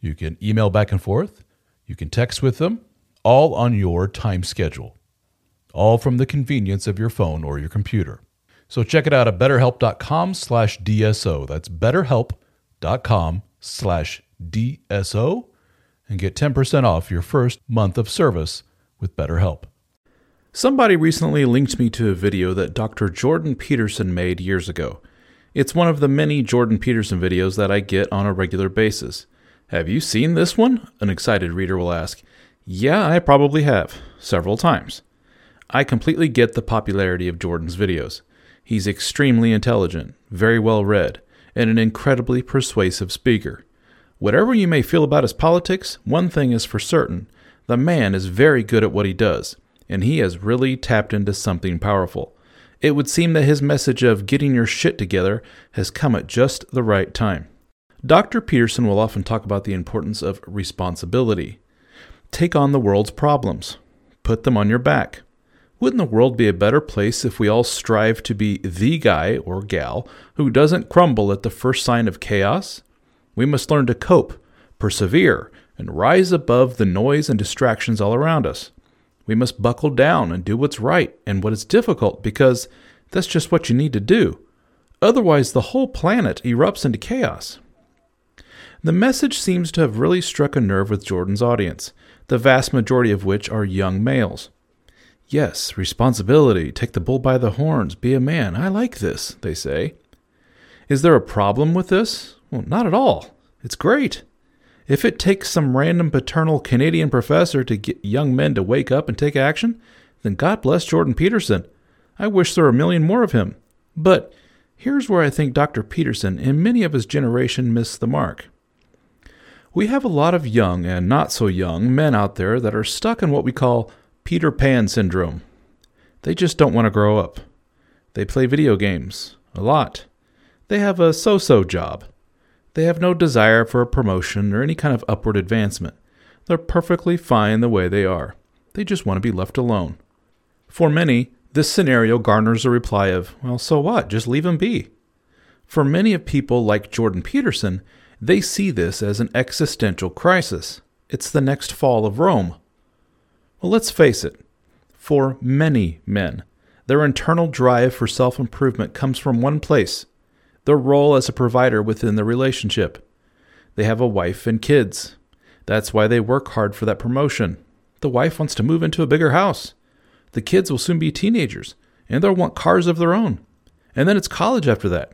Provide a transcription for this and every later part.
You can email back and forth. You can text with them, all on your time schedule, all from the convenience of your phone or your computer. So check it out at betterhelp.com slash DSO. That's betterhelp.com slash DSO and get 10% off your first month of service with BetterHelp. Somebody recently linked me to a video that Dr. Jordan Peterson made years ago. It's one of the many Jordan Peterson videos that I get on a regular basis. Have you seen this one? An excited reader will ask. Yeah, I probably have, several times. I completely get the popularity of Jordan's videos. He's extremely intelligent, very well read, and an incredibly persuasive speaker. Whatever you may feel about his politics, one thing is for certain the man is very good at what he does, and he has really tapped into something powerful. It would seem that his message of getting your shit together has come at just the right time. Dr. Peterson will often talk about the importance of responsibility. Take on the world's problems, put them on your back. Wouldn't the world be a better place if we all strive to be the guy or gal who doesn't crumble at the first sign of chaos? We must learn to cope, persevere, and rise above the noise and distractions all around us. We must buckle down and do what's right and what is difficult because that's just what you need to do. Otherwise, the whole planet erupts into chaos. The message seems to have really struck a nerve with Jordan's audience, the vast majority of which are young males. Yes, responsibility, take the bull by the horns, be a man. I like this, they say. Is there a problem with this? Well, not at all. It's great. If it takes some random paternal Canadian professor to get young men to wake up and take action, then God bless Jordan Peterson. I wish there were a million more of him. But here's where I think Dr. Peterson and many of his generation miss the mark. We have a lot of young and not so young men out there that are stuck in what we call Peter Pan syndrome. They just don't want to grow up. They play video games a lot. They have a so so job. They have no desire for a promotion or any kind of upward advancement. They're perfectly fine the way they are. They just want to be left alone. For many, this scenario garners a reply of, well, so what? Just leave them be. For many of people like Jordan Peterson, they see this as an existential crisis. It's the next fall of Rome. Well, let's face it. For many men, their internal drive for self improvement comes from one place their role as a provider within the relationship. They have a wife and kids. That's why they work hard for that promotion. The wife wants to move into a bigger house. The kids will soon be teenagers, and they'll want cars of their own. And then it's college after that.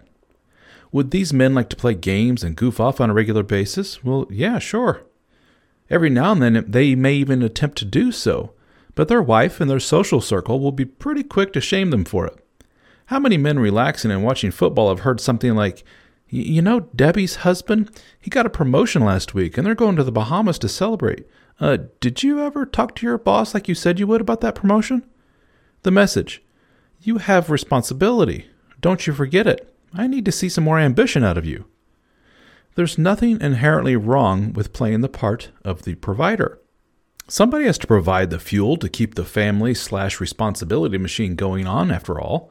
Would these men like to play games and goof off on a regular basis? Well, yeah, sure. Every now and then they may even attempt to do so, but their wife and their social circle will be pretty quick to shame them for it. How many men relaxing and watching football have heard something like, you know, Debbie's husband, he got a promotion last week and they're going to the Bahamas to celebrate. Uh, did you ever talk to your boss like you said you would about that promotion? The message You have responsibility. Don't you forget it. I need to see some more ambition out of you. There's nothing inherently wrong with playing the part of the provider. Somebody has to provide the fuel to keep the family slash responsibility machine going on, after all.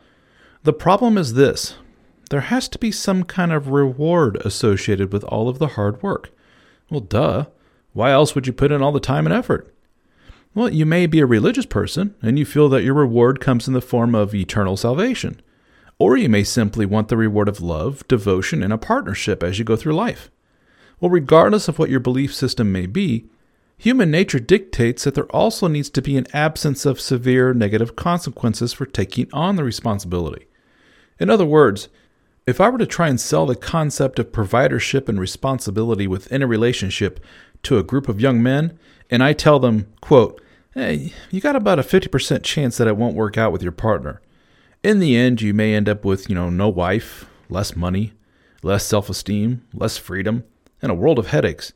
The problem is this there has to be some kind of reward associated with all of the hard work. Well, duh. Why else would you put in all the time and effort? Well, you may be a religious person and you feel that your reward comes in the form of eternal salvation. Or you may simply want the reward of love, devotion, and a partnership as you go through life. Well, regardless of what your belief system may be, Human nature dictates that there also needs to be an absence of severe negative consequences for taking on the responsibility. In other words, if I were to try and sell the concept of providership and responsibility within a relationship to a group of young men, and I tell them, quote, hey, you got about a 50% chance that it won't work out with your partner. In the end, you may end up with, you know, no wife, less money, less self esteem, less freedom, and a world of headaches.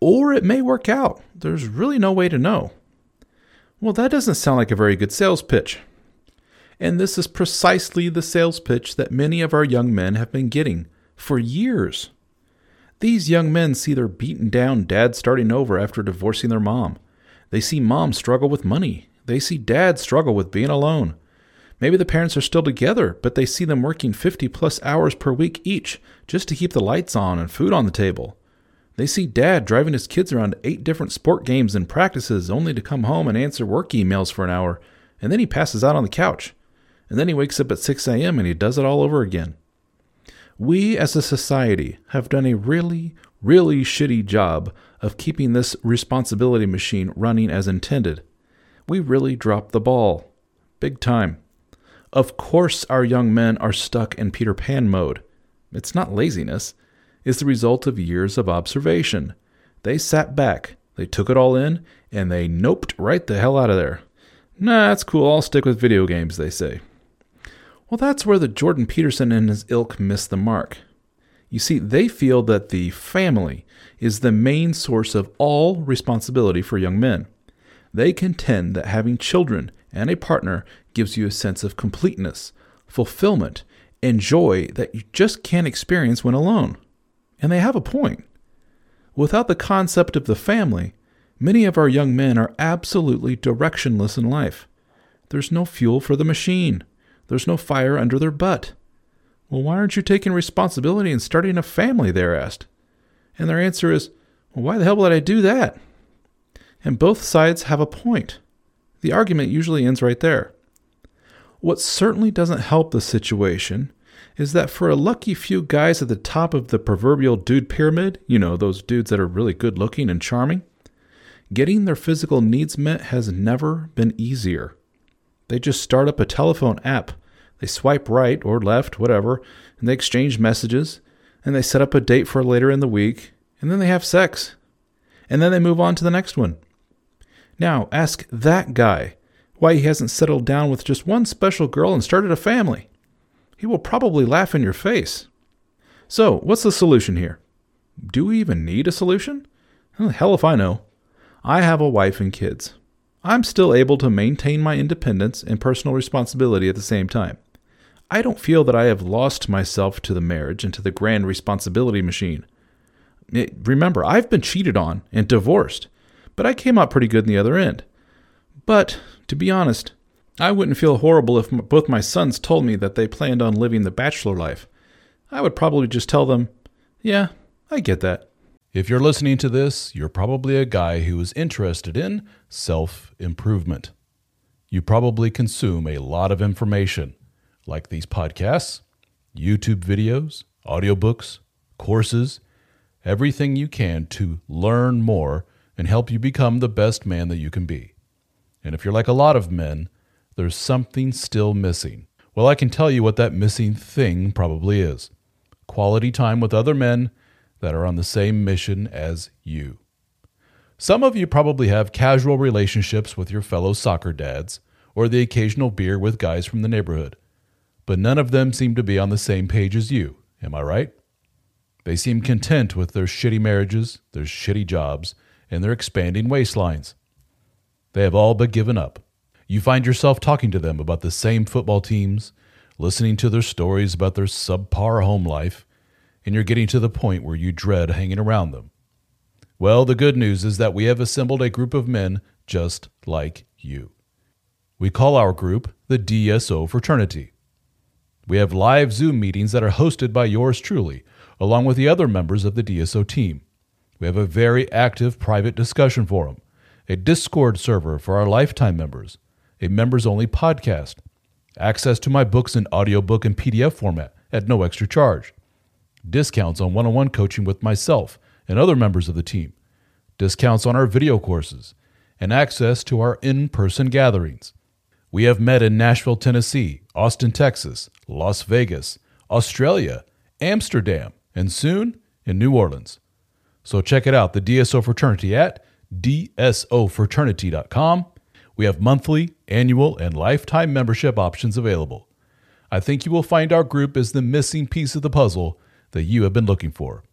Or it may work out. There's really no way to know. Well, that doesn't sound like a very good sales pitch. And this is precisely the sales pitch that many of our young men have been getting for years. These young men see their beaten down dad starting over after divorcing their mom. They see mom struggle with money. They see dad struggle with being alone. Maybe the parents are still together, but they see them working 50 plus hours per week each just to keep the lights on and food on the table. They see dad driving his kids around to eight different sport games and practices only to come home and answer work emails for an hour, and then he passes out on the couch. And then he wakes up at 6 a.m. and he does it all over again. We as a society have done a really, really shitty job of keeping this responsibility machine running as intended. We really dropped the ball. Big time. Of course, our young men are stuck in Peter Pan mode. It's not laziness, it's the result of years of observation. They sat back, they took it all in, and they noped right the hell out of there. Nah, that's cool, I'll stick with video games, they say. Well, that's where the Jordan Peterson and his ilk miss the mark. You see, they feel that the family is the main source of all responsibility for young men. They contend that having children and a partner gives you a sense of completeness, fulfillment, and joy that you just can't experience when alone. And they have a point. Without the concept of the family, many of our young men are absolutely directionless in life. There's no fuel for the machine. There's no fire under their butt. Well, why aren't you taking responsibility and starting a family? They're asked. And their answer is, well, why the hell would I do that? And both sides have a point. The argument usually ends right there. What certainly doesn't help the situation is that for a lucky few guys at the top of the proverbial dude pyramid, you know, those dudes that are really good looking and charming, getting their physical needs met has never been easier. They just start up a telephone app. They swipe right or left, whatever, and they exchange messages, and they set up a date for later in the week, and then they have sex. And then they move on to the next one. Now, ask that guy why he hasn't settled down with just one special girl and started a family. He will probably laugh in your face. So, what's the solution here? Do we even need a solution? Hell if I know. I have a wife and kids. I'm still able to maintain my independence and personal responsibility at the same time. I don't feel that I have lost myself to the marriage and to the grand responsibility machine. It, remember, I've been cheated on and divorced, but I came out pretty good in the other end. But, to be honest, I wouldn't feel horrible if both my sons told me that they planned on living the bachelor life. I would probably just tell them, yeah, I get that. If you're listening to this, you're probably a guy who is interested in self improvement. You probably consume a lot of information, like these podcasts, YouTube videos, audiobooks, courses, everything you can to learn more and help you become the best man that you can be. And if you're like a lot of men, there's something still missing. Well, I can tell you what that missing thing probably is quality time with other men that are on the same mission as you. Some of you probably have casual relationships with your fellow soccer dads or the occasional beer with guys from the neighborhood, but none of them seem to be on the same page as you. Am I right? They seem content with their shitty marriages, their shitty jobs, and their expanding waistlines. They have all but given up. You find yourself talking to them about the same football teams, listening to their stories about their subpar home life, and you're getting to the point where you dread hanging around them. Well, the good news is that we have assembled a group of men just like you. We call our group the DSO Fraternity. We have live Zoom meetings that are hosted by yours truly, along with the other members of the DSO team. We have a very active private discussion forum, a Discord server for our lifetime members, a members only podcast, access to my books in audiobook and PDF format at no extra charge, discounts on one on one coaching with myself and other members of the team, discounts on our video courses, and access to our in person gatherings. We have met in Nashville, Tennessee, Austin, Texas, Las Vegas, Australia, Amsterdam, and soon in New Orleans. So check it out, the DSO Fraternity at dsofraternity.com. We have monthly, annual, and lifetime membership options available. I think you will find our group is the missing piece of the puzzle that you have been looking for.